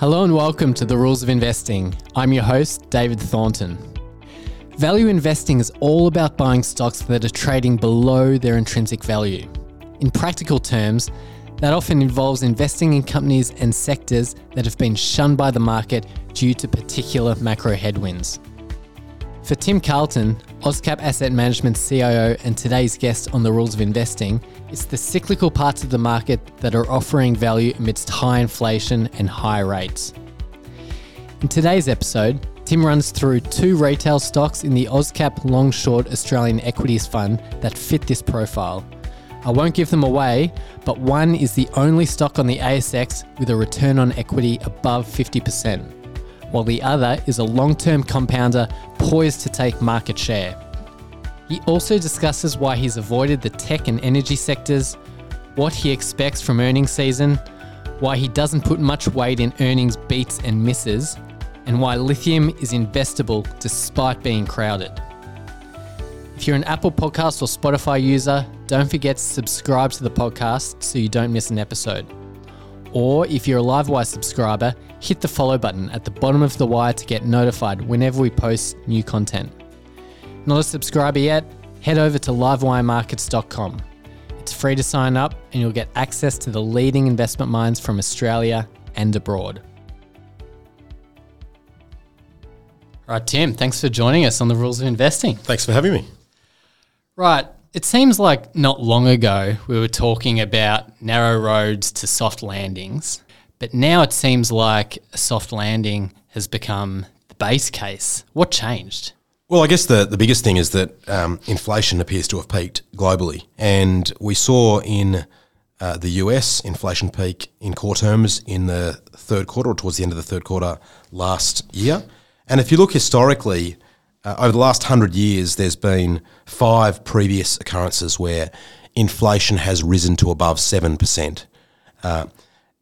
Hello and welcome to the Rules of Investing. I'm your host, David Thornton. Value investing is all about buying stocks that are trading below their intrinsic value. In practical terms, that often involves investing in companies and sectors that have been shunned by the market due to particular macro headwinds. For Tim Carleton, Auscap Asset Management CIO and today's guest on the rules of investing, it's the cyclical parts of the market that are offering value amidst high inflation and high rates. In today's episode, Tim runs through two retail stocks in the Auscap Long Short Australian Equities Fund that fit this profile. I won't give them away, but one is the only stock on the ASX with a return on equity above 50% while the other is a long term compounder poised to take market share. He also discusses why he's avoided the tech and energy sectors, what he expects from earnings season, why he doesn't put much weight in earnings beats and misses, and why lithium is investable despite being crowded. If you're an Apple Podcast or Spotify user, don't forget to subscribe to the podcast so you don't miss an episode. Or if you're a Livewire subscriber, hit the follow button at the bottom of the wire to get notified whenever we post new content. Not a subscriber yet? Head over to livewiremarkets.com. It's free to sign up and you'll get access to the leading investment minds from Australia and abroad. Right, Tim, thanks for joining us on the rules of investing. Thanks for having me. Right, it seems like not long ago we were talking about narrow roads to soft landings. But now it seems like a soft landing has become the base case. What changed? Well, I guess the, the biggest thing is that um, inflation appears to have peaked globally. And we saw in uh, the US inflation peak in core terms in the third quarter or towards the end of the third quarter last year. And if you look historically, uh, over the last hundred years, there's been five previous occurrences where inflation has risen to above 7%. Uh,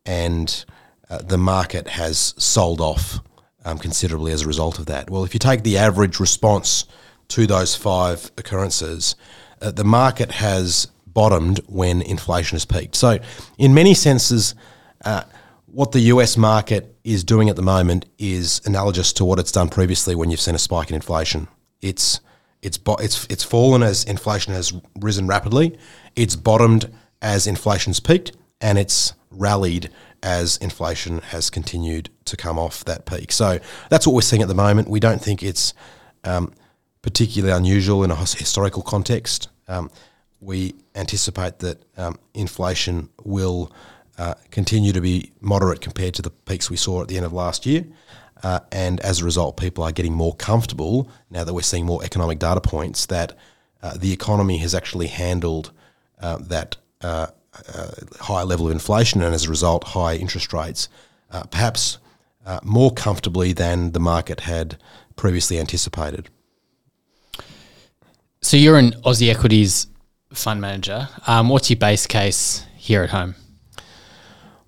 and uh, the market has sold off um, considerably as a result of that. Well, if you take the average response to those five occurrences, uh, the market has bottomed when inflation has peaked. So, in many senses, uh, what the US market is doing at the moment is analogous to what it's done previously when you've seen a spike in inflation. It's it's it's it's fallen as inflation has risen rapidly. It's bottomed as inflation's peaked, and it's rallied as inflation has continued to come off that peak. So that's what we're seeing at the moment. We don't think it's um, particularly unusual in a historical context. Um, we anticipate that um, inflation will uh, continue to be moderate compared to the peaks we saw at the end of last year. Uh, and as a result, people are getting more comfortable now that we're seeing more economic data points that uh, the economy has actually handled uh, that uh, high level of inflation and as a result, high interest rates, perhaps more comfortably than the market had previously anticipated. So you're an Aussie equities fund manager. Um, what's your base case here at home?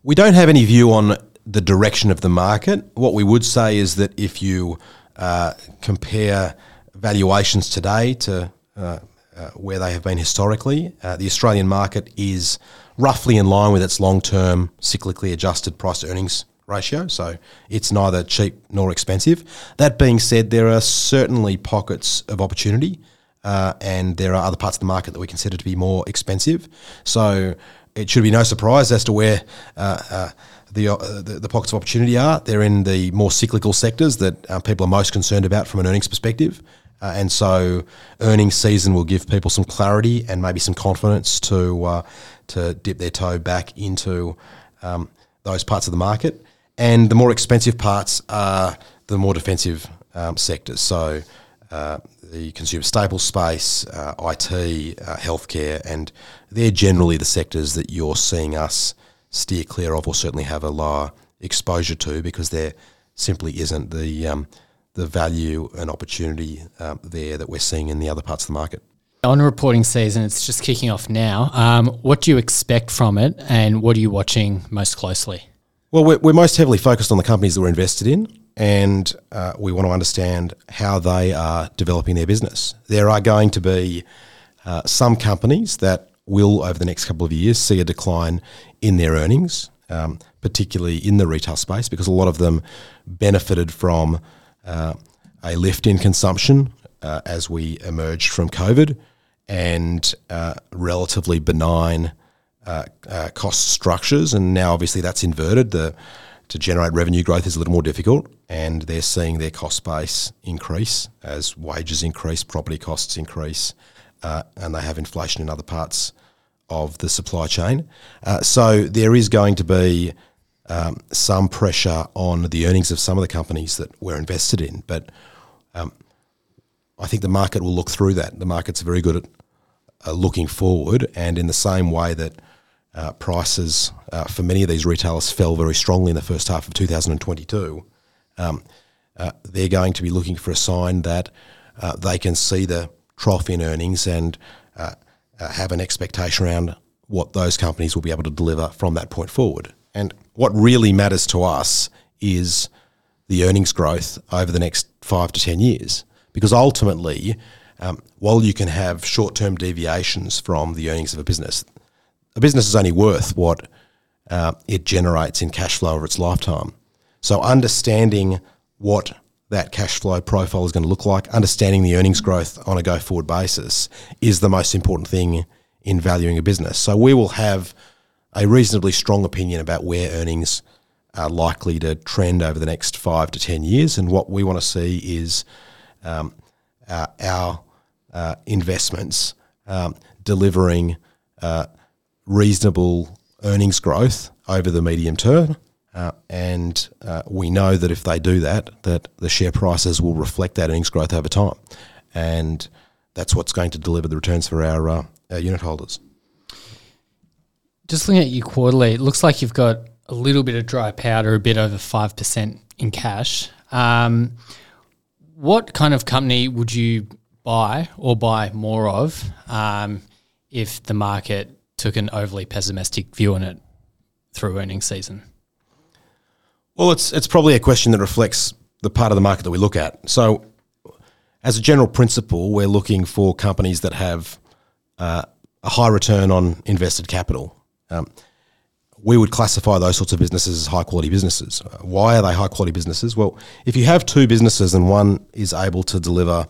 We don't have any view on the direction of the market. What we would say is that if you uh, compare valuations today to uh, uh, where they have been historically. Uh, the Australian market is roughly in line with its long term cyclically adjusted price earnings ratio, so it's neither cheap nor expensive. That being said, there are certainly pockets of opportunity. Uh, and there are other parts of the market that we consider to be more expensive. So it should be no surprise as to where uh, uh, the, uh, the, the pockets of opportunity are. They're in the more cyclical sectors that uh, people are most concerned about from an earnings perspective. Uh, and so, earnings season will give people some clarity and maybe some confidence to uh, to dip their toe back into um, those parts of the market. And the more expensive parts are the more defensive um, sectors. So, uh, the consumer staples space, uh, IT, uh, healthcare, and they're generally the sectors that you're seeing us steer clear of, or certainly have a lower exposure to, because there simply isn't the um, the value and opportunity um, there that we're seeing in the other parts of the market. On reporting season, it's just kicking off now. Um, what do you expect from it, and what are you watching most closely? Well, we're, we're most heavily focused on the companies that we're invested in, and uh, we want to understand how they are developing their business. There are going to be uh, some companies that will, over the next couple of years, see a decline in their earnings. Um, particularly in the retail space, because a lot of them benefited from uh, a lift in consumption uh, as we emerged from COVID and uh, relatively benign uh, cost structures. And now, obviously, that's inverted. The to generate revenue growth is a little more difficult, and they're seeing their cost base increase as wages increase, property costs increase, uh, and they have inflation in other parts of the supply chain. Uh, so there is going to be um, some pressure on the earnings of some of the companies that we're invested in, but um, I think the market will look through that. The market's very good at uh, looking forward, and in the same way that uh, prices uh, for many of these retailers fell very strongly in the first half of 2022. Um, uh, they're going to be looking for a sign that uh, they can see the trough in earnings and uh, uh, have an expectation around what those companies will be able to deliver from that point forward. And what really matters to us is the earnings growth over the next five to 10 years. Because ultimately, um, while you can have short term deviations from the earnings of a business, a business is only worth what uh, it generates in cash flow over its lifetime. So, understanding what that cash flow profile is going to look like, understanding the earnings growth on a go forward basis is the most important thing in valuing a business. So, we will have a reasonably strong opinion about where earnings are likely to trend over the next five to 10 years. And what we want to see is um, uh, our uh, investments um, delivering uh, reasonable earnings growth over the medium term. Uh, and uh, we know that if they do that, that the share prices will reflect that earnings growth over time, and that's what's going to deliver the returns for our, uh, our unit holders. Just looking at you quarterly, it looks like you've got a little bit of dry powder, a bit over five percent in cash. Um, what kind of company would you buy or buy more of um, if the market took an overly pessimistic view on it through earnings season? Well, it's it's probably a question that reflects the part of the market that we look at. So, as a general principle, we're looking for companies that have uh, a high return on invested capital. Um, we would classify those sorts of businesses as high quality businesses. Why are they high quality businesses? Well, if you have two businesses and one is able to deliver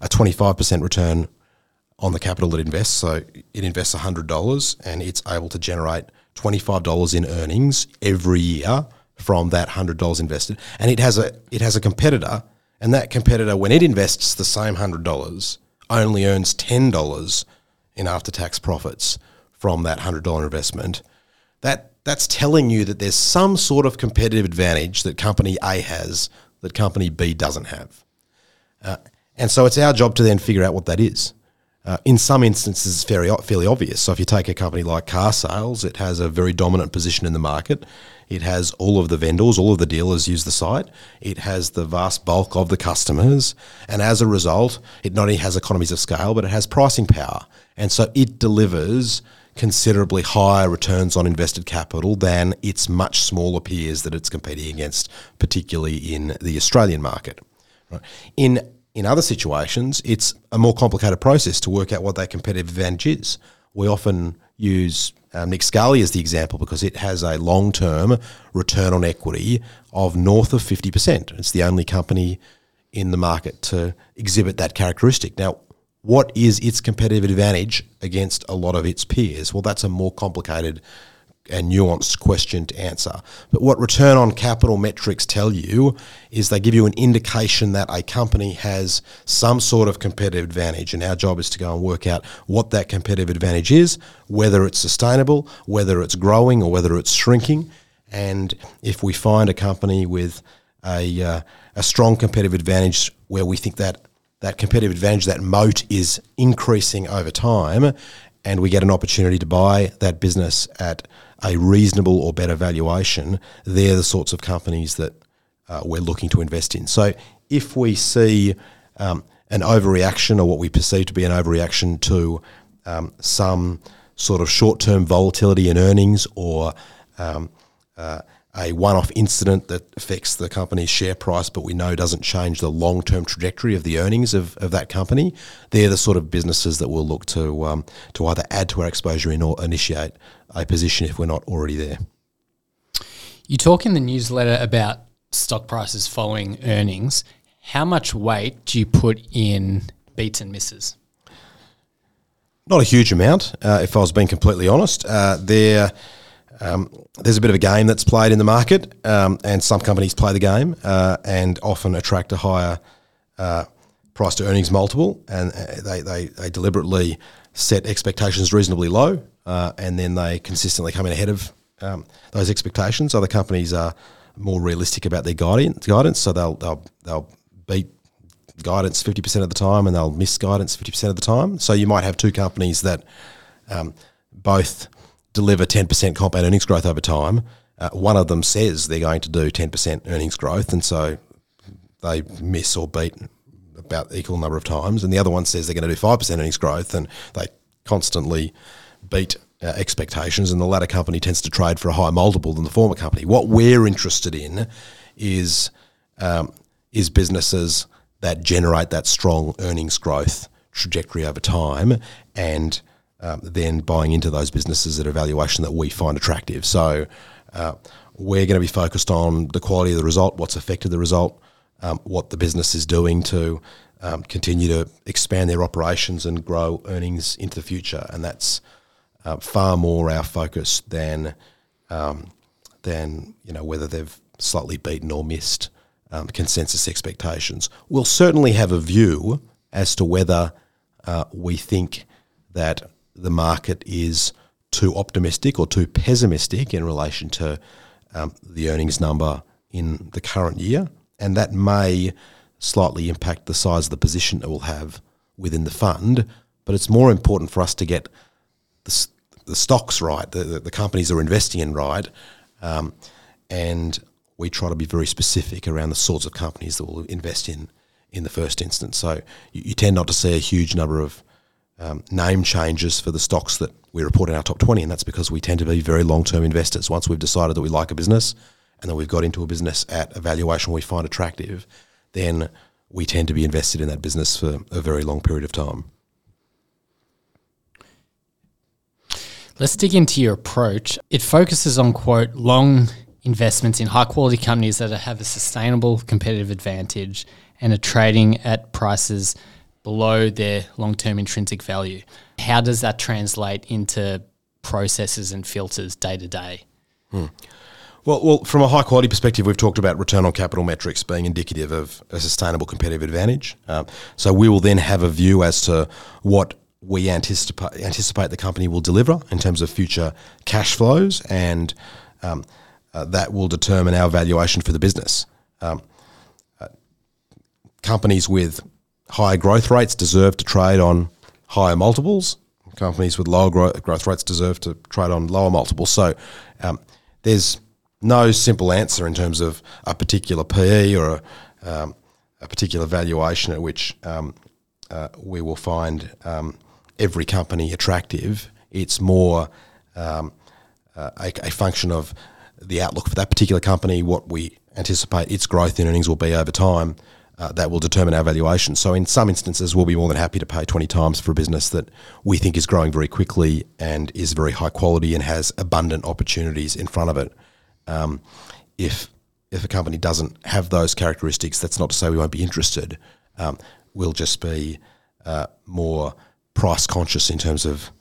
a 25% return on the capital it invests. So it invests $100 and it's able to generate $25 in earnings every year from that $100 invested. And it has a it has a competitor and that competitor when it invests the same $100 only earns $10 in after-tax profits from that $100 investment. That that's telling you that there's some sort of competitive advantage that company A has that company B doesn't have. Uh, and so it's our job to then figure out what that is. Uh, in some instances, very fairly obvious. So if you take a company like carsales, it has a very dominant position in the market. It has all of the vendors, all of the dealers use the site. It has the vast bulk of the customers, and as a result, it not only has economies of scale, but it has pricing power, and so it delivers considerably higher returns on invested capital than its much smaller peers that it's competing against, particularly in the Australian market. In in other situations, it's a more complicated process to work out what that competitive advantage is. We often use um, Nick Scali as the example because it has a long term return on equity of north of 50%. It's the only company in the market to exhibit that characteristic. Now, what is its competitive advantage against a lot of its peers? Well, that's a more complicated and nuanced question to answer. But what return on capital metrics tell you is they give you an indication that a company has some sort of competitive advantage. And our job is to go and work out what that competitive advantage is, whether it's sustainable, whether it's growing, or whether it's shrinking. And if we find a company with a, uh, a strong competitive advantage where we think that that competitive advantage, that moat is increasing over time, and we get an opportunity to buy that business at a reasonable or better valuation, they're the sorts of companies that uh, we're looking to invest in. So if we see um, an overreaction or what we perceive to be an overreaction to um, some sort of short term volatility in earnings or um, uh, a one off incident that affects the company's share price, but we know doesn't change the long term trajectory of the earnings of, of that company, they're the sort of businesses that we'll look to, um, to either add to our exposure in or initiate a position if we're not already there. You talk in the newsletter about stock prices following earnings. How much weight do you put in beats and misses? Not a huge amount, uh, if I was being completely honest. Uh, there, um, there's a bit of a game that's played in the market, um, and some companies play the game uh, and often attract a higher uh, price to earnings multiple, and uh, they, they, they deliberately set expectations reasonably low, uh, and then they consistently come in ahead of um, those expectations. Other companies are more realistic about their guidance, guidance so they'll, they'll, they'll beat guidance 50% of the time and they'll miss guidance 50% of the time. So you might have two companies that um, both deliver 10% compound earnings growth over time. Uh, one of them says they're going to do 10% earnings growth, and so they miss or beat about equal number of times. And the other one says they're going to do 5% earnings growth, and they constantly beat uh, expectations. And the latter company tends to trade for a higher multiple than the former company. What we're interested in is um, is businesses that generate that strong earnings growth trajectory over time and um, then buying into those businesses at a valuation that we find attractive. So uh, we're going to be focused on the quality of the result, what's affected the result, um, what the business is doing to um, continue to expand their operations and grow earnings into the future. And that's uh, far more our focus than um, than you know whether they've slightly beaten or missed um, consensus expectations. We'll certainly have a view as to whether uh, we think that the market is too optimistic or too pessimistic in relation to um, the earnings number in the current year, and that may slightly impact the size of the position it will have within the fund. But it's more important for us to get the, the stocks right, the, the, the companies are investing in right, um, and we try to be very specific around the sorts of companies that we'll invest in in the first instance. So you, you tend not to see a huge number of um, name changes for the stocks that we report in our top 20, and that's because we tend to be very long term investors. Once we've decided that we like a business and that we've got into a business at a valuation we find attractive, then we tend to be invested in that business for a very long period of time. Let's dig into your approach. It focuses on, quote, long investments in high quality companies that have a sustainable competitive advantage and are trading at prices below their long term intrinsic value. How does that translate into processes and filters day to day? Hmm. Well, well, from a high quality perspective, we've talked about return on capital metrics being indicative of a sustainable competitive advantage. Um, so we will then have a view as to what we anticipate anticipate the company will deliver in terms of future cash flows, and um, uh, that will determine our valuation for the business. Um, uh, companies with higher growth rates deserve to trade on higher multiples. Companies with lower gro- growth rates deserve to trade on lower multiples. So um, there's no simple answer in terms of a particular PE or a, um, a particular valuation at which um, uh, we will find um, every company attractive. It's more um, uh, a, a function of the outlook for that particular company, what we anticipate its growth in earnings will be over time, uh, that will determine our valuation. So, in some instances, we'll be more than happy to pay 20 times for a business that we think is growing very quickly and is very high quality and has abundant opportunities in front of it. Um, if if a company doesn't have those characteristics, that's not to say we won't be interested. Um, we'll just be uh, more price conscious in terms of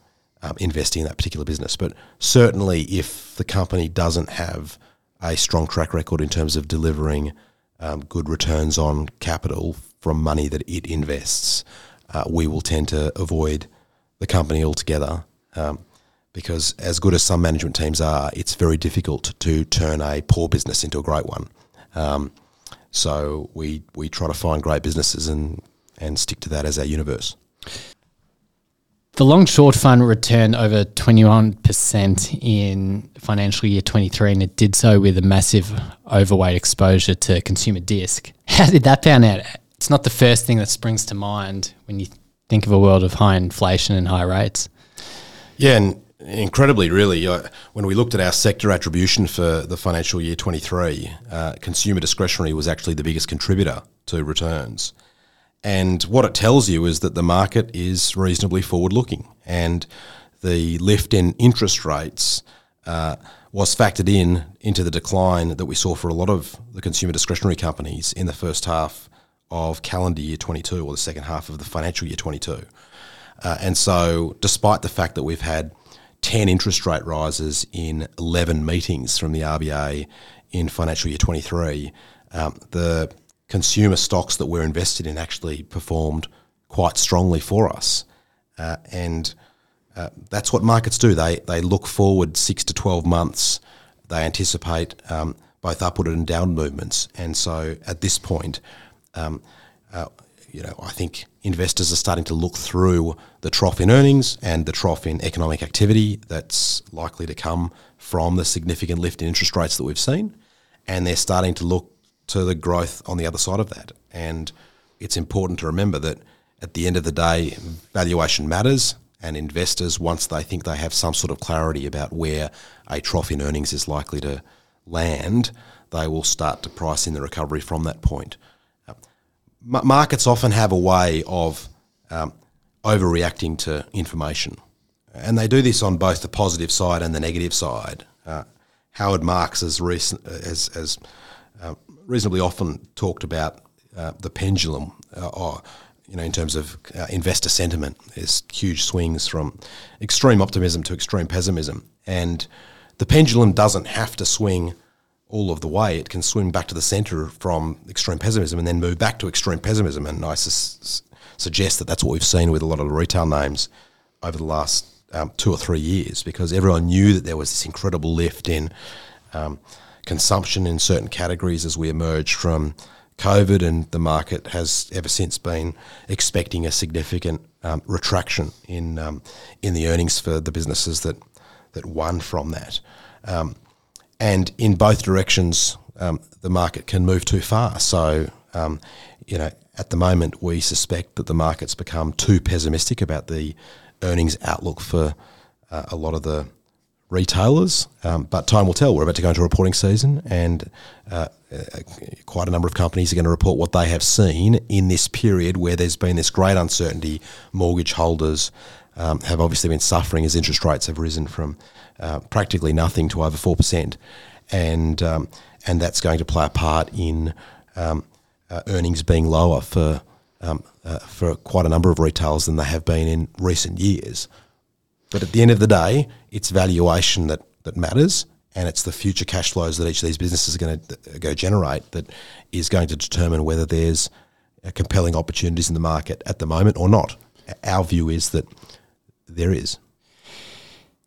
um, investing in that particular business. But certainly, if the company doesn't have a strong track record in terms of delivering um, good returns on capital from money that it invests, uh, we will tend to avoid the company altogether. Um, because as good as some management teams are, it's very difficult to turn a poor business into a great one. Um, so we we try to find great businesses and and stick to that as our universe. The long short fund returned over 21% in financial year 23, and it did so with a massive overweight exposure to consumer disc. How did that pan out? It's not the first thing that springs to mind when you think of a world of high inflation and high rates. Yeah, and incredibly, really, uh, when we looked at our sector attribution for the financial year 23, uh, consumer discretionary was actually the biggest contributor to returns. And what it tells you is that the market is reasonably forward looking. And the lift in interest rates uh, was factored in into the decline that we saw for a lot of the consumer discretionary companies in the first half of calendar year 22 or the second half of the financial year 22. Uh, and so, despite the fact that we've had 10 interest rate rises in 11 meetings from the RBA in financial year 23, um, the consumer stocks that we're invested in actually performed quite strongly for us. Uh, and uh, that's what markets do. They, they look forward six to 12 months. They anticipate um, both upward and down movements. And so at this point, um, uh, you know, I think investors are starting to look through the trough in earnings and the trough in economic activity that's likely to come from the significant lift in interest rates that we've seen, and they're starting to look to the growth on the other side of that. And it's important to remember that at the end of the day, valuation matters, and investors, once they think they have some sort of clarity about where a trough in earnings is likely to land, they will start to price in the recovery from that point markets often have a way of um, overreacting to information, and they do this on both the positive side and the negative side. Uh, Howard Marks has, recent, has, has uh, reasonably often talked about uh, the pendulum, uh, or, you know, in terms of uh, investor sentiment. There's huge swings from extreme optimism to extreme pessimism, and the pendulum doesn't have to swing all of the way, it can swing back to the centre from extreme pessimism and then move back to extreme pessimism. And I su- suggest that that's what we've seen with a lot of the retail names over the last um, two or three years because everyone knew that there was this incredible lift in um, consumption in certain categories as we emerge from COVID, and the market has ever since been expecting a significant um, retraction in um, in the earnings for the businesses that that won from that. Um, and in both directions, um, the market can move too far. So, um, you know, at the moment, we suspect that the market's become too pessimistic about the earnings outlook for uh, a lot of the retailers. Um, but time will tell. We're about to go into reporting season, and uh, quite a number of companies are going to report what they have seen in this period where there's been this great uncertainty. Mortgage holders um, have obviously been suffering as interest rates have risen from uh, practically nothing to over four percent, and um, and that's going to play a part in um, uh, earnings being lower for um, uh, for quite a number of retailers than they have been in recent years. But at the end of the day, it's valuation that that matters, and it's the future cash flows that each of these businesses are going to go generate that is going to determine whether there's uh, compelling opportunities in the market at the moment or not. Our view is that there is.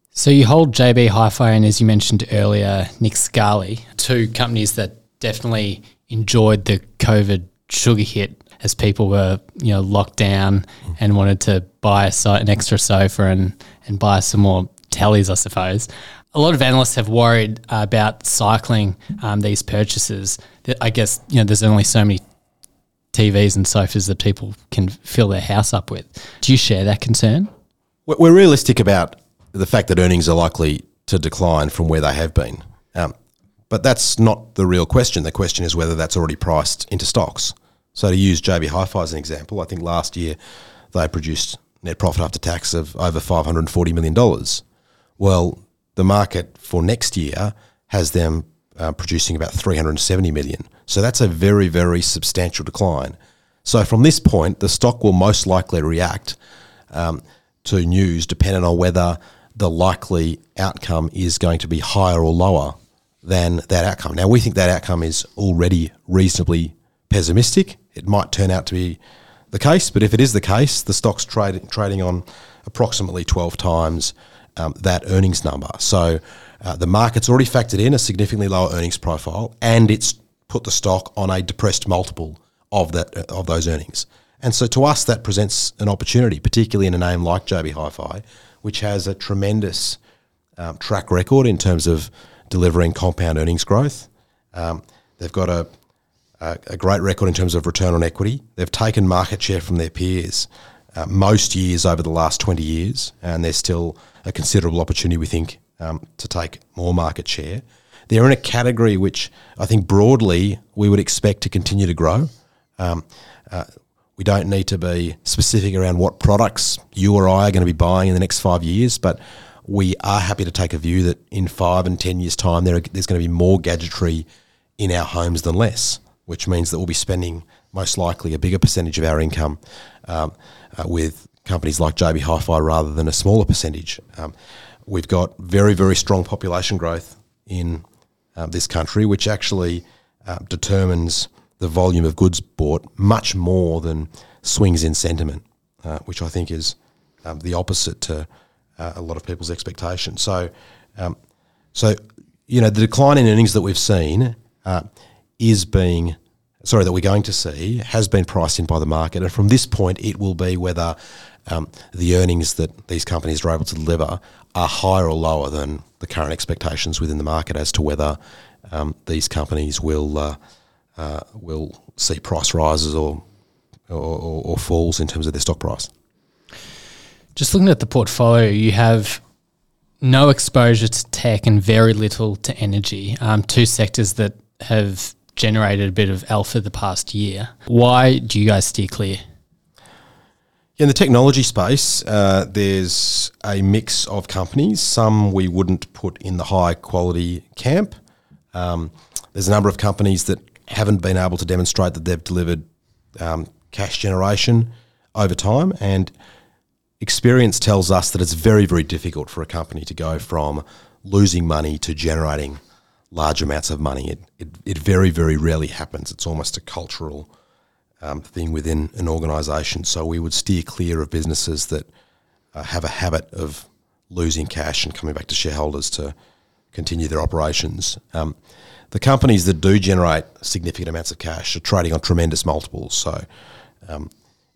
So you hold JB Hi-Fi and, as you mentioned earlier, Nick Scali, two companies that definitely enjoyed the COVID sugar hit as people were, you know, locked down and wanted to buy a an extra sofa and and buy some more tallies, I suppose. A lot of analysts have worried about cycling um, these purchases. I guess you know there's only so many TVs and sofas that people can fill their house up with. Do you share that concern? We're realistic about the fact that earnings are likely to decline from where they have been. Um, but that's not the real question. The question is whether that's already priced into stocks. So to use JB Hi-Fi as an example, I think last year they produced net profit after tax of over $540 million. Well, the market for next year has them uh, producing about 370 million. So that's a very, very substantial decline. So from this point, the stock will most likely react um, to news depending on whether the likely outcome is going to be higher or lower than that outcome. Now, we think that outcome is already reasonably pessimistic. It might turn out to be the case, but if it is the case, the stock's trade, trading on approximately 12 times um, that earnings number. So uh, the market's already factored in a significantly lower earnings profile, and it's put the stock on a depressed multiple of that of those earnings. And so to us, that presents an opportunity, particularly in a name like JB Hi-Fi, which has a tremendous um, track record in terms of delivering compound earnings growth. Um, they've got a, a, a, great record in terms of return on equity. They've taken market share from their peers uh, most years over the last 20 years, and there's still a considerable opportunity, we think, um, to take more market share. They're in a category which I think broadly we would expect to continue to grow. Um, uh, we don't need to be specific around what products you or I are going to be buying in the next five years, but we are happy to take a view that in five and ten years' time, there are, there's going to be more gadgetry in our homes than less, which means that we'll be spending most likely a bigger percentage of our income um, uh, with companies like JB Hi-Fi rather than a smaller percentage. Um, we've got very very strong population growth in uh, this country, which actually uh, determines the volume of goods bought much more than swings in sentiment, uh, which I think is um, the opposite to uh, a lot of people's expectations. So, um, so you know, the decline in earnings that we've seen uh, is being sorry that we're going to see has been priced in by the market, and from this point, it will be whether um, the earnings that these companies are able to deliver are higher or lower than the current expectations within the market as to whether um, these companies will uh, uh, will see price rises or, or, or falls in terms of their stock price. Just looking at the portfolio, you have no exposure to tech and very little to energy. Um, two sectors that have generated a bit of alpha the past year. Why do you guys steer clear? In the technology space, uh, there's a mix of companies. Some we wouldn't put in the high quality camp. Um, there's a number of companies that haven't been able to demonstrate that they've delivered um, cash generation over time. And experience tells us that it's very, very difficult for a company to go from losing money to generating large amounts of money. It, it, it very, very rarely happens. It's almost a cultural um, thing within an organisation. So we would steer clear of businesses that uh, have a habit of losing cash and coming back to shareholders to continue their operations. Um, the companies that do generate significant amounts of cash are trading on tremendous multiples. So um,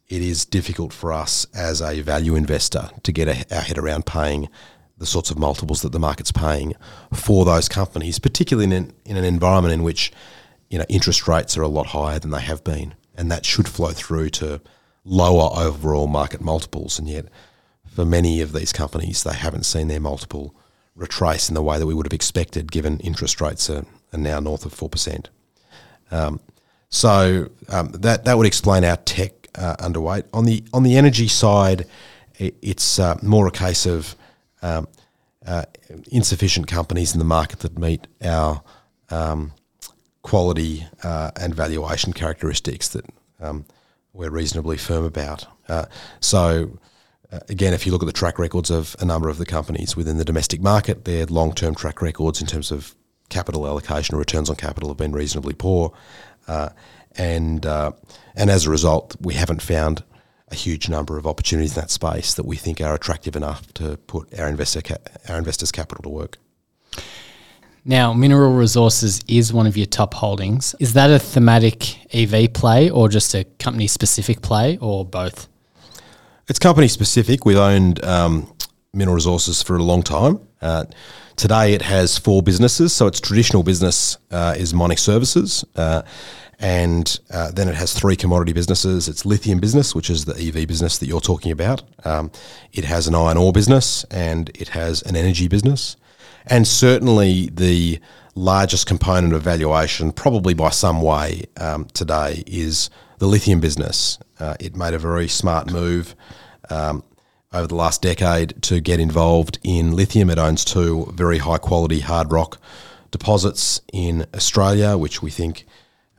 it is difficult for us as a value investor to get a, our head around paying the sorts of multiples that the market's paying for those companies, particularly in an, in an environment in which you know interest rates are a lot higher than they have been and that should flow through to lower overall market multiples. And yet, for many of these companies, they haven't seen their multiple retrace in the way that we would have expected, given interest rates are, are now north of four percent. Um, so um, that that would explain our tech uh, underweight. On the on the energy side, it, it's uh, more a case of um, uh, insufficient companies in the market that meet our um, quality uh, and valuation characteristics that um, we're reasonably firm about. Uh, so, uh, again, if you look at the track records of a number of the companies within the domestic market, their long term track records in terms of capital allocation or returns on capital have been reasonably poor. Uh, and, uh, and as a result, we haven't found a huge number of opportunities in that space that we think are attractive enough to put our investor ca- our investors' capital to work. Now, Mineral Resources is one of your top holdings. Is that a thematic EV play or just a company specific play or both? It's company specific. We've owned um, Mineral Resources for a long time. Uh, today it has four businesses. So its traditional business uh, is mining services. Uh, and uh, then it has three commodity businesses. It's lithium business, which is the EV business that you're talking about. Um, it has an iron ore business and it has an energy business. And certainly the largest component of valuation, probably by some way um, today, is the lithium business. Uh, it made a very smart move um, over the last decade to get involved in lithium. It owns two very high quality hard rock deposits in Australia, which we think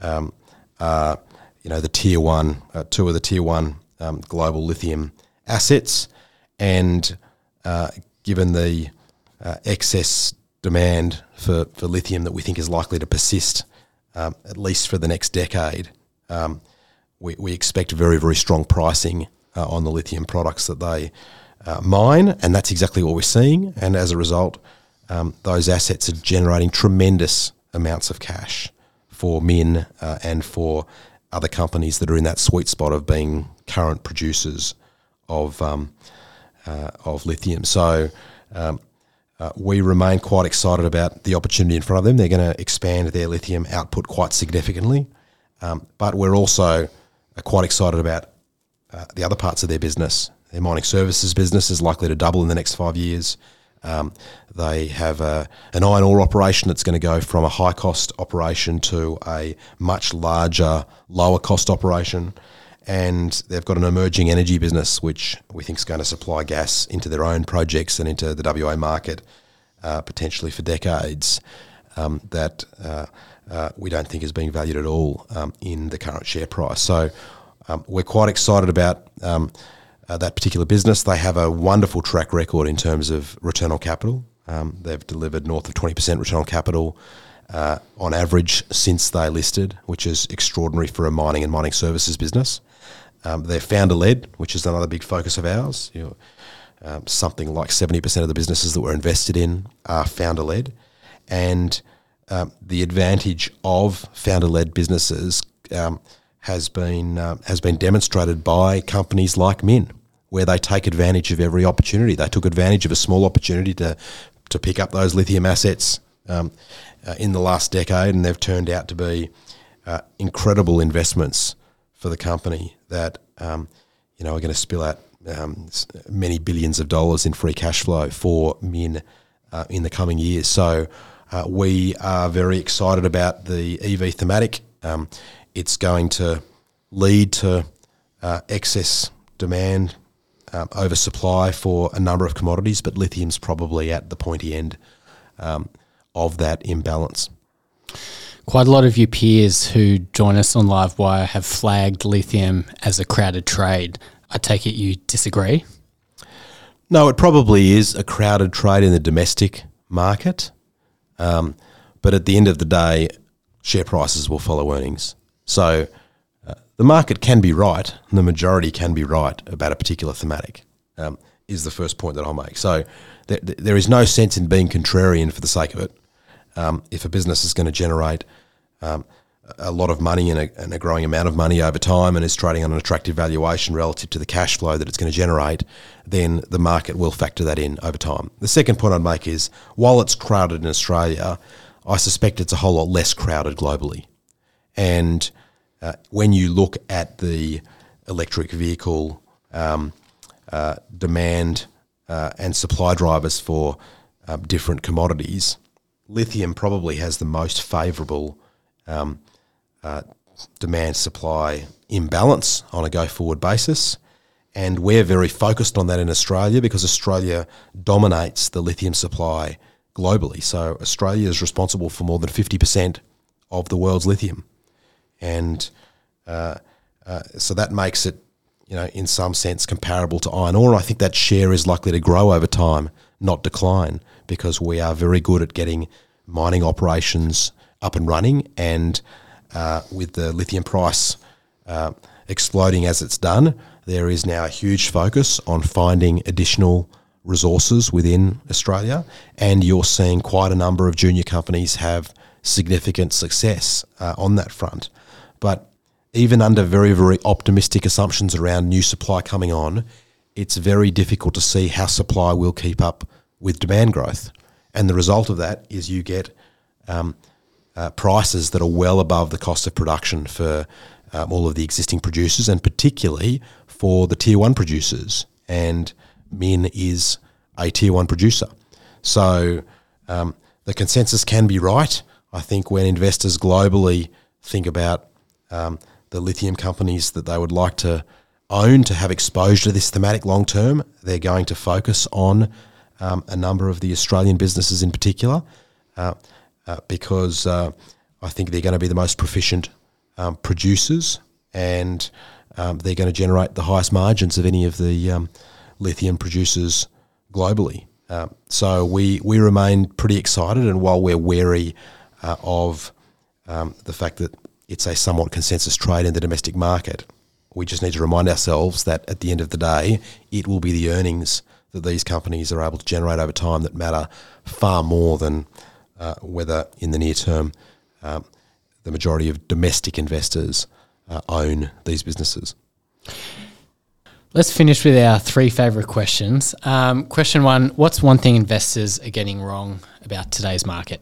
um, are, you know, the tier one, uh, two of the tier one um, global lithium assets. And uh, given the uh, excess demand for, for lithium that we think is likely to persist um, at least for the next decade. Um, we, we expect very, very strong pricing uh, on the lithium products that they uh, mine, and that's exactly what we're seeing. And as a result, um, those assets are generating tremendous amounts of cash for Min uh, and for other companies that are in that sweet spot of being current producers of um, uh, of lithium. So um, uh, we remain quite excited about the opportunity in front of them. They're going to expand their lithium output quite significantly, um, but we're also uh, quite excited about uh, the other parts of their business. Their mining services business is likely to double in the next five years. Um, they have a, an iron ore operation that's going to go from a high cost operation to a much larger, lower cost operation. and they've got an emerging energy business which we think is going to supply gas into their own projects and into the WA market uh, potentially for decades. Um, that uh, uh, we don't think is being valued at all um, in the current share price. So um, we're quite excited about um, uh, that particular business. They have a wonderful track record in terms of return on capital. Um, they've delivered north of 20% return on capital uh, on average since they listed, which is extraordinary for a mining and mining services business. Um, they're founder led, which is another big focus of ours. You know, um, something like 70% of the businesses that we're invested in are founder led. And um, the advantage of founder led businesses um, has been uh, has been demonstrated by companies like Min, where they take advantage of every opportunity. They took advantage of a small opportunity to to pick up those lithium assets um, uh, in the last decade, and they've turned out to be uh, incredible investments for the company that um, you know are going to spill out um, many billions of dollars in free cash flow for Min uh, in the coming years. So. Uh, we are very excited about the EV thematic. Um, it's going to lead to uh, excess demand, um, oversupply for a number of commodities, but lithium's probably at the pointy end um, of that imbalance. Quite a lot of your peers who join us on Livewire have flagged lithium as a crowded trade. I take it you disagree? No, it probably is a crowded trade in the domestic market. Um, but at the end of the day, share prices will follow earnings. So uh, the market can be right, and the majority can be right about a particular thematic, um, is the first point that I'll make. So there, there is no sense in being contrarian for the sake of it. Um, if a business is going to generate um, a lot of money and a, and a, growing amount of money over time and is trading on an attractive valuation relative to the cash flow that it's going to generate, then the market will factor that in over time. The second point I'd make is while it's crowded in Australia, I suspect it's a whole lot less crowded globally. And uh, when you look at the electric vehicle um, uh, demand uh, and supply drivers for uh, different commodities, lithium probably has the most favourable um, uh, demand supply imbalance on a go forward basis. And we're very focused on that in Australia because Australia dominates the lithium supply globally. So Australia is responsible for more than 50% of the world's lithium and uh, uh, so that makes it, you know, in some sense comparable to iron ore. I think that share is likely to grow over time, not decline, because we are very good at getting mining operations up and running, and uh, with the lithium price uh, exploding as it's done, there is now a huge focus on finding additional resources within Australia, and you're seeing quite a number of junior companies have significant success uh, on that front. But even under very, very optimistic assumptions around new supply coming on, it's very difficult to see how supply will keep up with demand growth. And the result of that is you get um, uh, prices that are well above the cost of production for um, all of the existing producers, and particularly for the tier one producers. And Min is a tier one producer. So um, the consensus can be right. I think when investors globally think about um, the lithium companies that they would like to own to have exposure to this thematic long term. They're going to focus on um, a number of the Australian businesses in particular uh, uh, because uh, I think they're going to be the most proficient um, producers and um, they're going to generate the highest margins of any of the um, lithium producers globally. Uh, so we, we remain pretty excited, and while we're wary uh, of um, the fact that it's a somewhat consensus trade in the domestic market. We just need to remind ourselves that at the end of the day, it will be the earnings that these companies are able to generate over time that matter far more than uh, whether in the near term um, the majority of domestic investors uh, own these businesses. Let's finish with our three favourite questions. Um, question one What's one thing investors are getting wrong about today's market?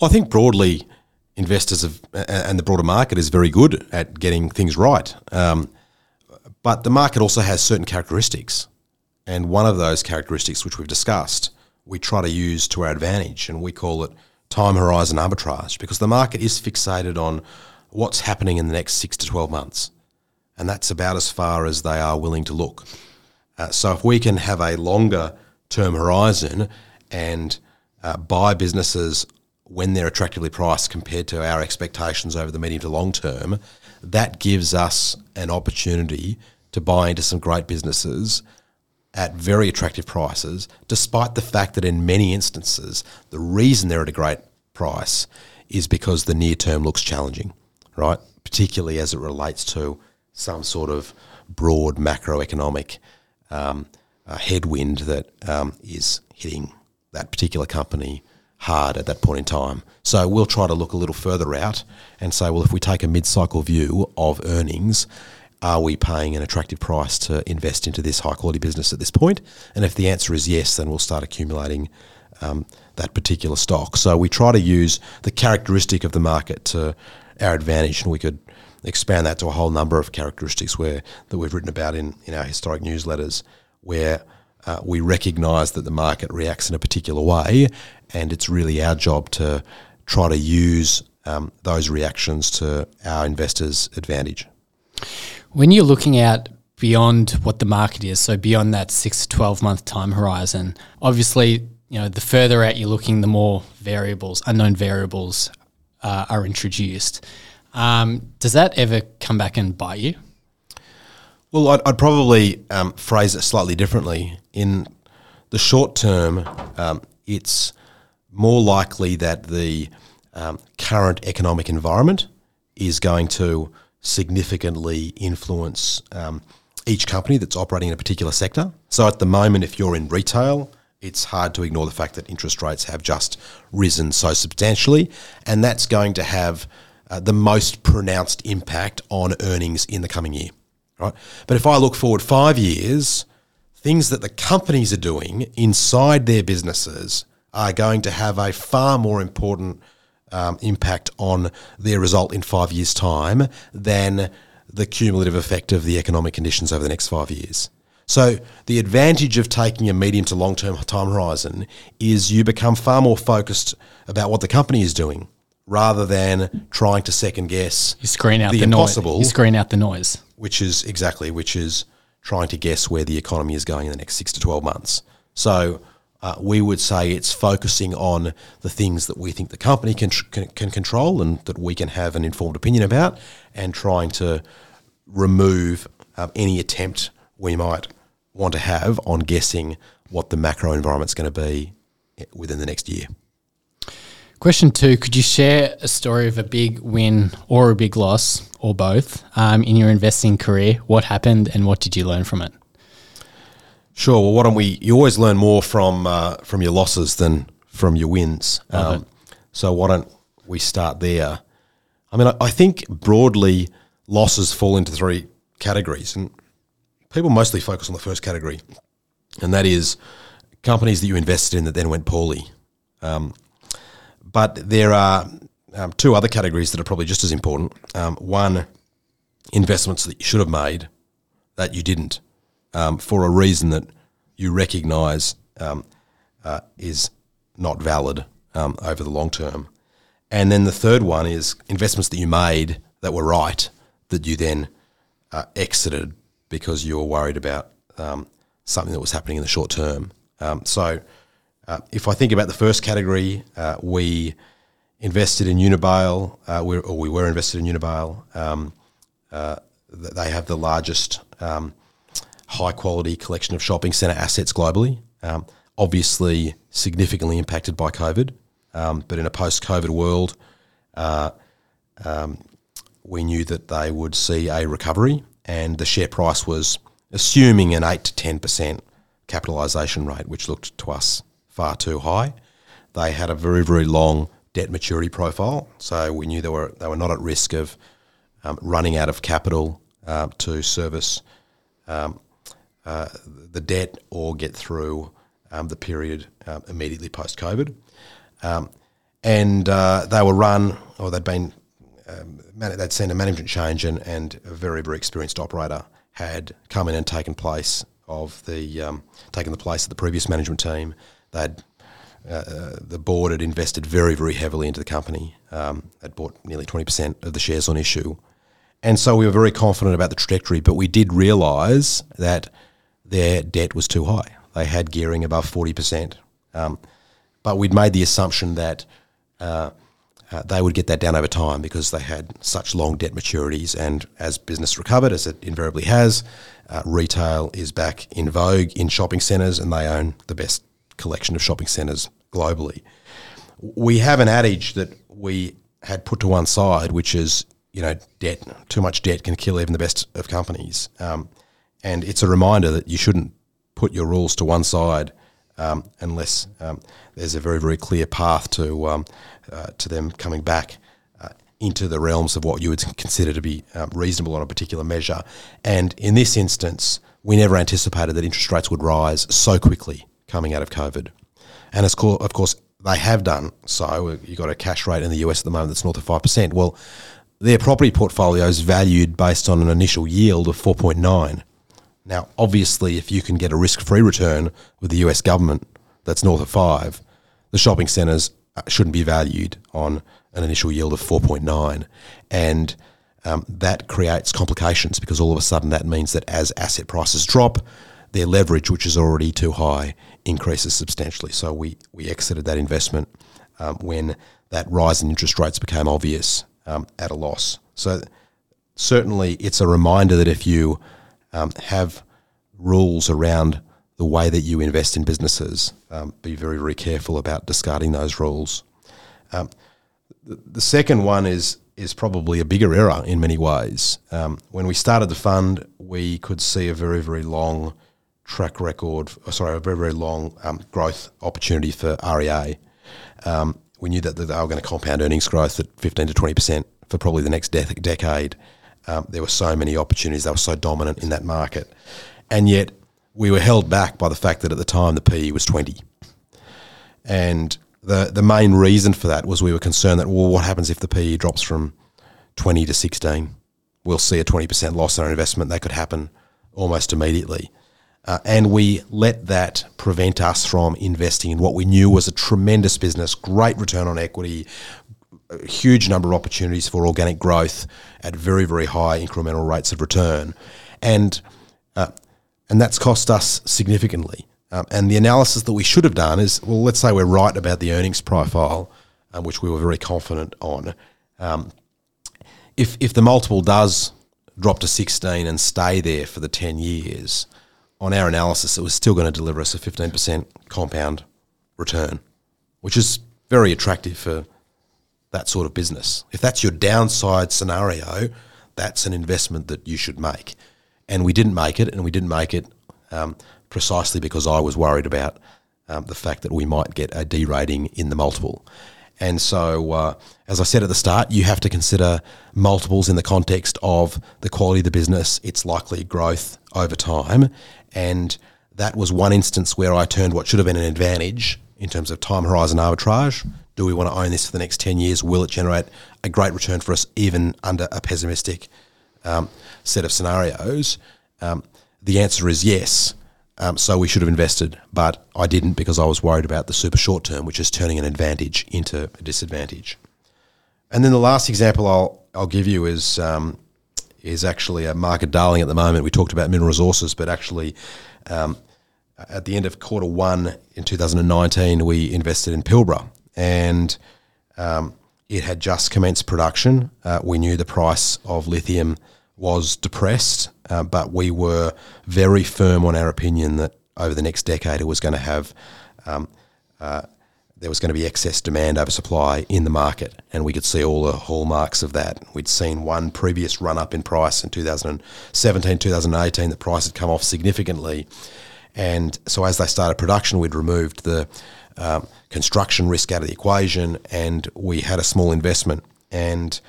Well, I think broadly, investors have, and the broader market is very good at getting things right. Um, but the market also has certain characteristics. And one of those characteristics, which we've discussed, we try to use to our advantage, and we call it time horizon arbitrage because the market is fixated on what's happening in the next six to 12 months. and that's about as far as they are willing to look. Uh, so if we can have a longer term horizon and uh, buy businesses when they're attractively priced compared to our expectations over the medium to long term, that gives us an opportunity to buy into some great businesses at very attractive prices, despite the fact that in many instances, the reason they're at a great price is because the near term looks challenging, right? Particularly as it relates to some sort of broad macroeconomic um, uh, headwind that um, is hitting that particular company hard at that point in time. So we'll try to look a little further out and say, well, if we take a mid cycle view of earnings, are we paying an attractive price to invest into this high quality business at this point? And if the answer is yes, then we'll start accumulating um, that particular stock. So we try to use the characteristic of the market to our advantage, and we could expand that to a whole number of characteristics where that we've written about in, in our historic newsletters, where uh, we recognise that the market reacts in a particular way, and it's really our job to try to use um, those reactions to our investors' advantage. When you're looking at beyond what the market is, so beyond that six to 12 month time horizon, obviously, you know, the further out you're looking, the more variables, unknown variables uh, are introduced. Um, does that ever come back and bite you? Well, I'd, I'd probably um, phrase it slightly differently. In the short term, um, it's more likely that the um, current economic environment is going to significantly influence um, each company that's operating in a particular sector. So at the moment, if you're in retail, it's hard to ignore the fact that interest rates have just risen so substantially, and that's going to have uh, the most pronounced impact on earnings in the coming year. Right? But if I look forward five years, things that the companies are doing inside their businesses are going to have a far more important um, impact on their result in five years' time than the cumulative effect of the economic conditions over the next five years. So the advantage of taking a medium to long term time horizon is you become far more focused about what the company is doing rather than trying to second guess you screen out the, the impossible. Noise. You screen out the noise, which is exactly which is trying to guess where the economy is going in the next six to twelve months. So uh, we would say it's focusing on the things that we think the company can, can, can control and that we can have an informed opinion about, and trying to remove um, any attempt we might want to have on guessing what the macro environment is going to be within the next year. Question two Could you share a story of a big win or a big loss, or both, um, in your investing career? What happened and what did you learn from it? Sure. Well, why don't we? You always learn more from uh, from your losses than from your wins. Um, so why don't we start there? I mean, I, I think broadly losses fall into three categories, and people mostly focus on the first category, and that is companies that you invested in that then went poorly. Um, but there are um, two other categories that are probably just as important. Um, one, investments that you should have made that you didn't um, for a reason that you recognise um, uh, is not valid um, over the long term. And then the third one is investments that you made that were right that you then uh, exited because you were worried about um, something that was happening in the short term. so uh, if I think about the first category, uh, we invested in Unibail, uh, we or we were invested in Unibail. Um, uh, they have the largest um, high quality collection of shopping centre assets globally. Um, obviously, significantly impacted by COVID, um, but in a post COVID world, uh, um, we knew that they would see a recovery, and the share price was assuming an 8 to 10% capitalisation rate, which looked to us far too high. They had a very, very long debt maturity profile, so we knew they were they were not at risk of um, running out of capital uh, to service um, uh, the debt or get through um, the period uh, immediately post COVID. Um, and uh, they were run, or they'd been um, they'd seen a management change, and, and a very very experienced operator had come in and taken place of the um, taken the place of the previous management team they'd uh, the board had invested very, very heavily into the company. Um, they'd bought nearly 20% of the shares on issue. and so we were very confident about the trajectory, but we did realise that their debt was too high. They had gearing above 40%. Um, but we'd made the assumption that uh, uh, they would get that down over time because they had such long debt maturities. And as business recovered, as it invariably has, uh, retail is back in vogue in shopping centres, and they own the best collection of shopping centres globally. We have an adage that we had put to one side, which is you know debt. Too much debt can kill even the best of companies, um, and it's a reminder that you shouldn't put your rules to one side um, unless um, there's a very very clear path to um, uh, to them coming back uh, into the realms of what you would consider to be um, reasonable on a particular measure. And in this instance, we never anticipated that interest rates would rise so quickly coming out of COVID. And of course, they have done so. You've got a cash rate in the US at the moment that's north of 5%. Well, their property portfolio is valued based on an initial yield of 4.9. Now, obviously, if you can get a risk-free return with the US government that's north of 5, the shopping centres uh, shouldn't be valued on an initial yield of 4.9. And um, that creates complications because all of a sudden that means that as asset prices drop, their leverage, which is already too high, increases substantially. So we, we exited that investment um, when that rise in interest rates became obvious um, at a loss. So certainly it's a reminder that if you um, have rules around the way that you invest in businesses. Um, be very, very careful about discarding those rules. Um, the, the, second one is is probably a bigger error in many ways. Um, when we started the fund, we could see a very, very long track record. Sorry, a very, very long um, growth opportunity for REA. Um, we knew that they were going to compound earnings growth at fifteen to twenty percent for probably the next de- decade. Um, there were so many opportunities; they were so dominant in that market, and yet we were held back by the fact that at the time the PE was 20. And the, the main reason for that was we were concerned that, well, what happens if the PE drops from 20 to 16? We'll see a 20% loss on our investment. That could happen almost immediately. Uh, and we let that prevent us from investing in what we knew was a tremendous business, great return on equity, a huge number of opportunities for organic growth at very, very high incremental rates of return. And uh, and that's cost us significantly. Um, and the analysis that we should have done is, well, let's say we're right about the earnings profile, um, which we were very confident on. Um, if if the multiple does drop to 16 and stay there for the 10 years, on our analysis, it was still going to deliver us a 15% compound return, which is very attractive for that sort of business. If that's your downside scenario, that's an investment that you should make and we didn't make it, and we didn't make it um, precisely because I was worried about um, the fact that we might get a de-rating in the multiple. And so, uh, as I said at the start, you have to consider multiples in the context of the quality of the business, its likely growth over time. And that was one instance where I turned what should have been an advantage in terms of time horizon arbitrage. Do we want to own this for the next 10 years? Will it generate a great return for us, even under a pessimistic um, set of scenarios? Um, the answer is yes. Um, so we should have invested, but I didn't because I was worried about the super short term, which is turning an advantage into a disadvantage. And then the last example I'll I'll give you is um, is actually a market darling at the moment. We talked about Mineral Resources, but actually. Um, at the end of quarter one in 2019, we invested in Pilbara, and um, it had just commenced production. Uh, we knew the price of lithium was depressed, uh, but we were very firm on our opinion that over the next decade it was going to have um, uh, there was going to be excess demand over supply in the market, and we could see all the hallmarks of that. We'd seen one previous run up in price in 2017, 2018. The price had come off significantly, and so as they started production, we'd removed the um, construction risk out of the equation, and we had a small investment and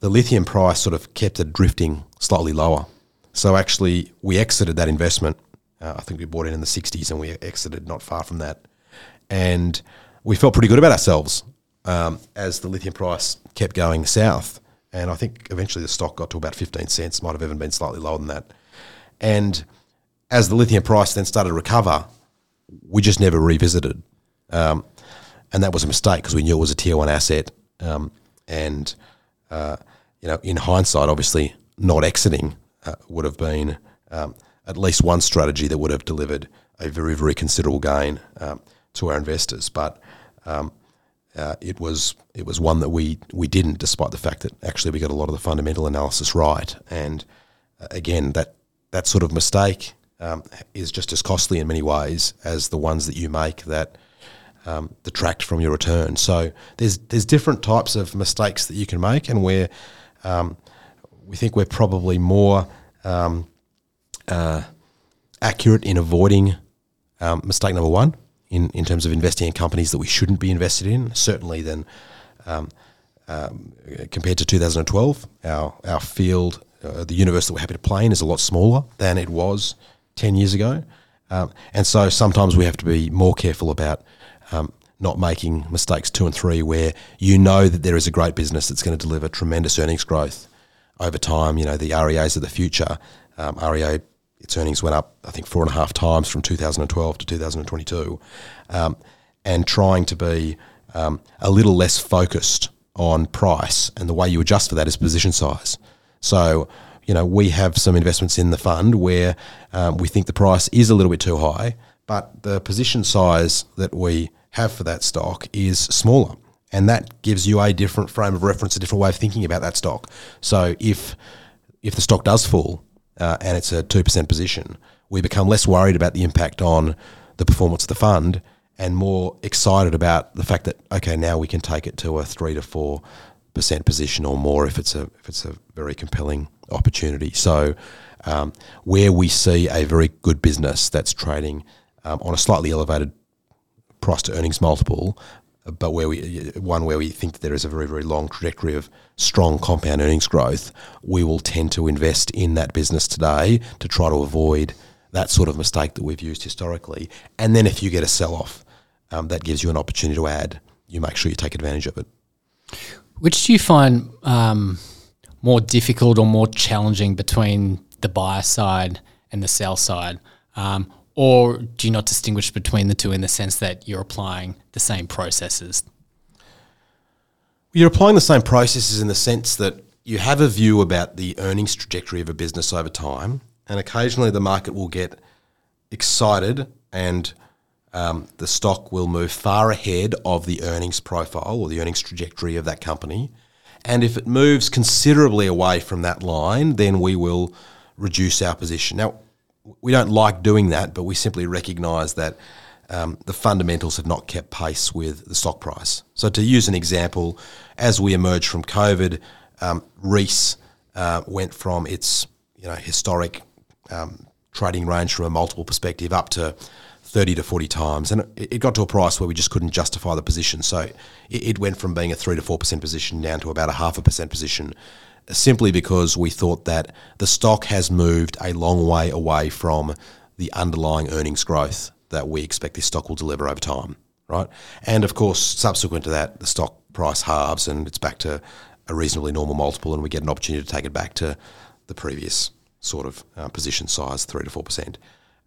the lithium price sort of kept it drifting slightly lower. So actually, we exited that investment. Uh, I think we bought in in the 60s and we exited not far from that. And we felt pretty good about ourselves um, as the lithium price kept going south. And I think eventually the stock got to about 15 cents, might have even been slightly lower than that. And as the lithium price then started to recover, we just never revisited. Um, and that was a mistake because we knew it was a tier one asset. Um, and uh, you know, in hindsight, obviously, not exiting uh, would have been um, at least one strategy that would have delivered a very, very considerable gain um, to our investors. But um, uh, it was it was one that we we didn't, despite the fact that actually we got a lot of the fundamental analysis right. And uh, again, that that sort of mistake um, is just as costly in many ways as the ones that you make that um, detract from your return. So there's there's different types of mistakes that you can make, and where um, we think we're probably more um, uh, accurate in avoiding um, mistake number one in, in terms of investing in companies that we shouldn't be invested in, certainly than um, um, compared to 2012. Our, our field, uh, the universe that we're happy to play in, is a lot smaller than it was 10 years ago. Um, and so sometimes we have to be more careful about um, not making mistakes two and three where you know that there is a great business that's going to deliver tremendous earnings growth over time. You know, the REAs of the future, um, REA its earnings went up, I think, four and a half times from 2012 to 2022, um, and trying to be um, a little less focused on price. And the way you adjust for that is position size. So, you know, we have some investments in the fund where um, we think the price is a little bit too high, but the position size that we have for that stock is smaller. And that gives you a different frame of reference, a different way of thinking about that stock. So if if the stock does fall, uh, and it's a 2% position, we become less worried about the impact on the performance of the fund and more excited about the fact that, okay, now we can take it to a 3 to 4% position or more if it's a, if it's a very compelling opportunity. So, um, where we see a very good business that's trading um, on a slightly elevated price to earnings multiple, but where we one where we think there is a very very long trajectory of strong compound earnings growth, we will tend to invest in that business today to try to avoid that sort of mistake that we've used historically. And then if you get a sell off, um, that gives you an opportunity to add. You make sure you take advantage of it. Which do you find um, more difficult or more challenging between the buyer side and the sell side? Um, or do you not distinguish between the two in the sense that you're applying the same processes? You're applying the same processes in the sense that you have a view about the earnings trajectory of a business over time, and occasionally the market will get excited and um, the stock will move far ahead of the earnings profile or the earnings trajectory of that company. And if it moves considerably away from that line, then we will reduce our position. Now, we don't like doing that, but we simply recognise that um, the fundamentals have not kept pace with the stock price. So, to use an example, as we emerge from COVID, um, Reece uh, went from its you know historic um, trading range from a multiple perspective up to 30 to 40 times. And it, got to a price where we just couldn't justify the position. So it, it went from being a 3 to 4% position down to about a half a percent position simply because we thought that the stock has moved a long way away from the underlying earnings growth that we expect this stock will deliver over time, right? And of course, subsequent to that, the stock price halves and it's back to a reasonably normal multiple, and we get an opportunity to take it back to the previous sort of uh, position size, three to four percent.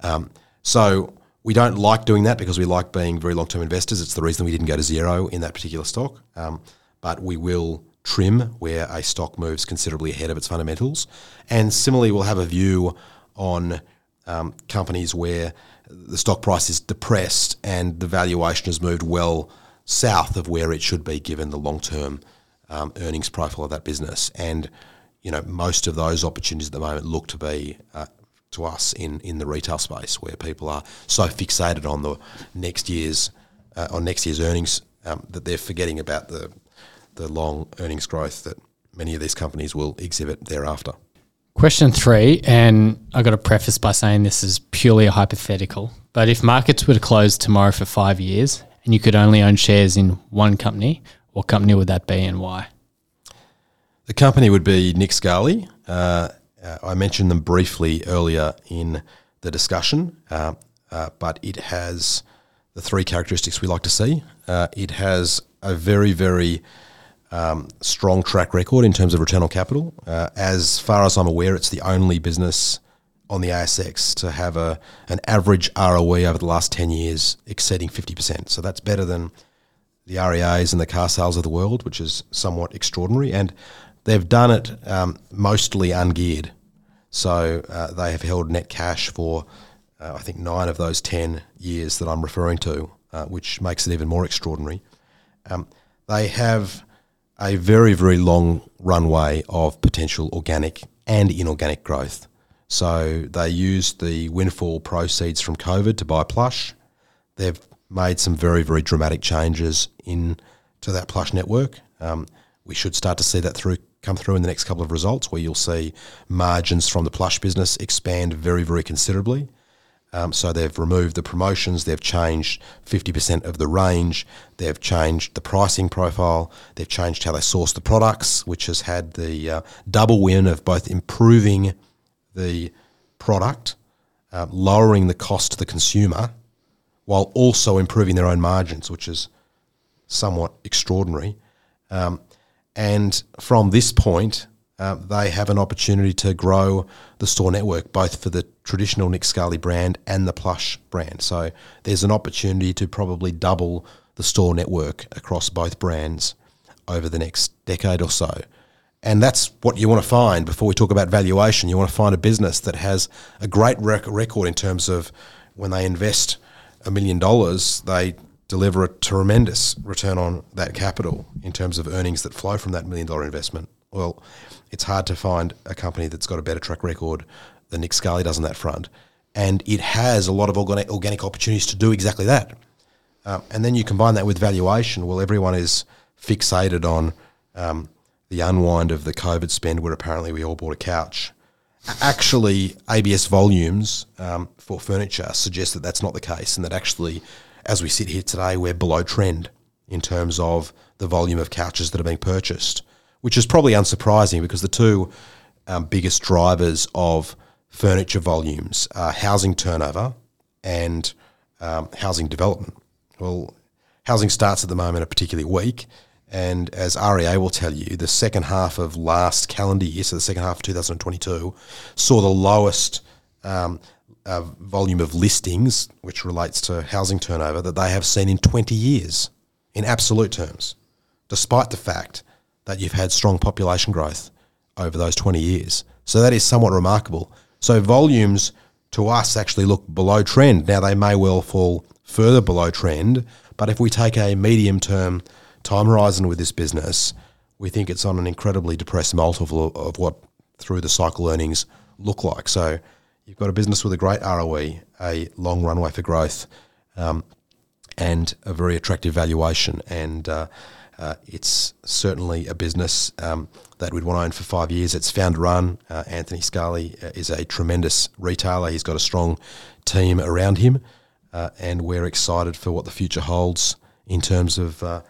Um, so we don't like doing that because we like being very long term investors. It's the reason we didn't go to zero in that particular stock. Um, but we will trim where a stock moves considerably ahead of its fundamentals. And similarly, we'll have a view on um, companies where the stock price is depressed and the valuation has moved well south of where it should be given the long term um, earnings profile of that business. And you know, most of those opportunities at the moment look to be uh, to us in, in the retail space where people are so fixated on the next year's uh, on next year's earnings um, that they're forgetting about the the long earnings growth that many of these companies will exhibit thereafter. Question three, and I've got to preface by saying this is purely a hypothetical, but if markets were to close tomorrow for five years and you could only own shares in one company, what company would that be and why? The company would be Nick Scali. Uh, uh, I mentioned them briefly earlier in the discussion, uh, uh but it has the three characteristics we like to see. Uh, it has a very, very um, strong track record in terms of return on capital. Uh, as far as I'm aware, it's the only business on the ASX to have a an average ROE over the last 10 years exceeding 50%. So that's better than the REAs and the carsales of the world, which is somewhat extraordinary. And they've done it um, mostly ungeared. So uh, they have held net cash for, uh, I think, nine of those 10 years that I'm referring to, uh, which makes it even more extraordinary. Um, they have a very, very long runway of potential organic and inorganic growth. So they used the windfall proceeds from COVID to buy Plush. They've made some very, very dramatic changes in to that Plush network. Um, we should start to see that through come through in the next couple of results, where you'll see margins from the Plush business expand very, very considerably. Um, so they've removed the promotions, they've changed 50% of the range, they've changed the pricing profile, they've changed how they source the products, which has had the uh, double win of both improving the product, uh, lowering the cost to the consumer, while also improving their own margins, which is somewhat extraordinary. Um, and from this point, uh, they have an opportunity to grow the store network, both for the traditional Nick Scali brand and the Plush brand. So there's an opportunity to probably double the store network across both brands over the next decade or so. And that's what you want to find before we talk about valuation. You want to find a business that has a great rec- record in terms of when they invest a million dollars, they deliver a tremendous return on that capital in terms of earnings that flow from that million dollar investment. Well, it's hard to find a company that's got a better track record than Nick Scali does on that front. And it has a lot of organic, organic opportunities to do exactly that. Um, and then you combine that with valuation. Well, everyone is fixated on um, the unwind of the COVID spend, where apparently we all bought a couch. Actually, ABS volumes um, for furniture suggest that that's not the case, and that actually, as we sit here today, we're below trend in terms of the volume of couches that are being purchased which is probably unsurprising because the two um, biggest drivers of furniture volumes are housing turnover and um, housing development. Well, housing starts at the moment are particularly weak. And as REA will tell you, the second half of last calendar year, so the second half of 2022, saw the lowest um, uh, volume of listings, which relates to housing turnover, that they have seen in 20 years in absolute terms, despite the fact that you've had strong population growth over those 20 years. So that is somewhat remarkable. So volumes to us actually look below trend. Now they may well fall further below trend, but if we take a medium term time horizon with this business, we think it's on an incredibly depressed multiple of what through the cycle earnings look like. So you've got a business with a great ROE, a long runway for growth, um, and a very attractive valuation. And uh, uh, it's certainly a business um, that we'd want to own for five years. It's founder run. Uh, Anthony Scali uh, is a tremendous retailer. He's got a strong team around him, uh, and we're excited for what the future holds in terms of uh,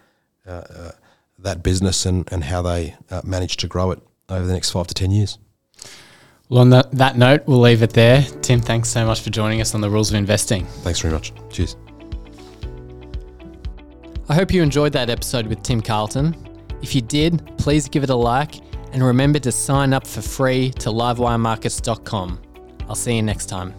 uh, that business and, and how they manage to grow it over the next five to 10 years. Well, on that, that note, we'll leave it there. Tim, thanks so much for joining us on the Rules of Investing. Thanks very much. Cheers. I hope you enjoyed that episode with Tim Carleton. If you did, please give it a like and remember to sign up for free to livewiremarkets.com. I'll see you next time.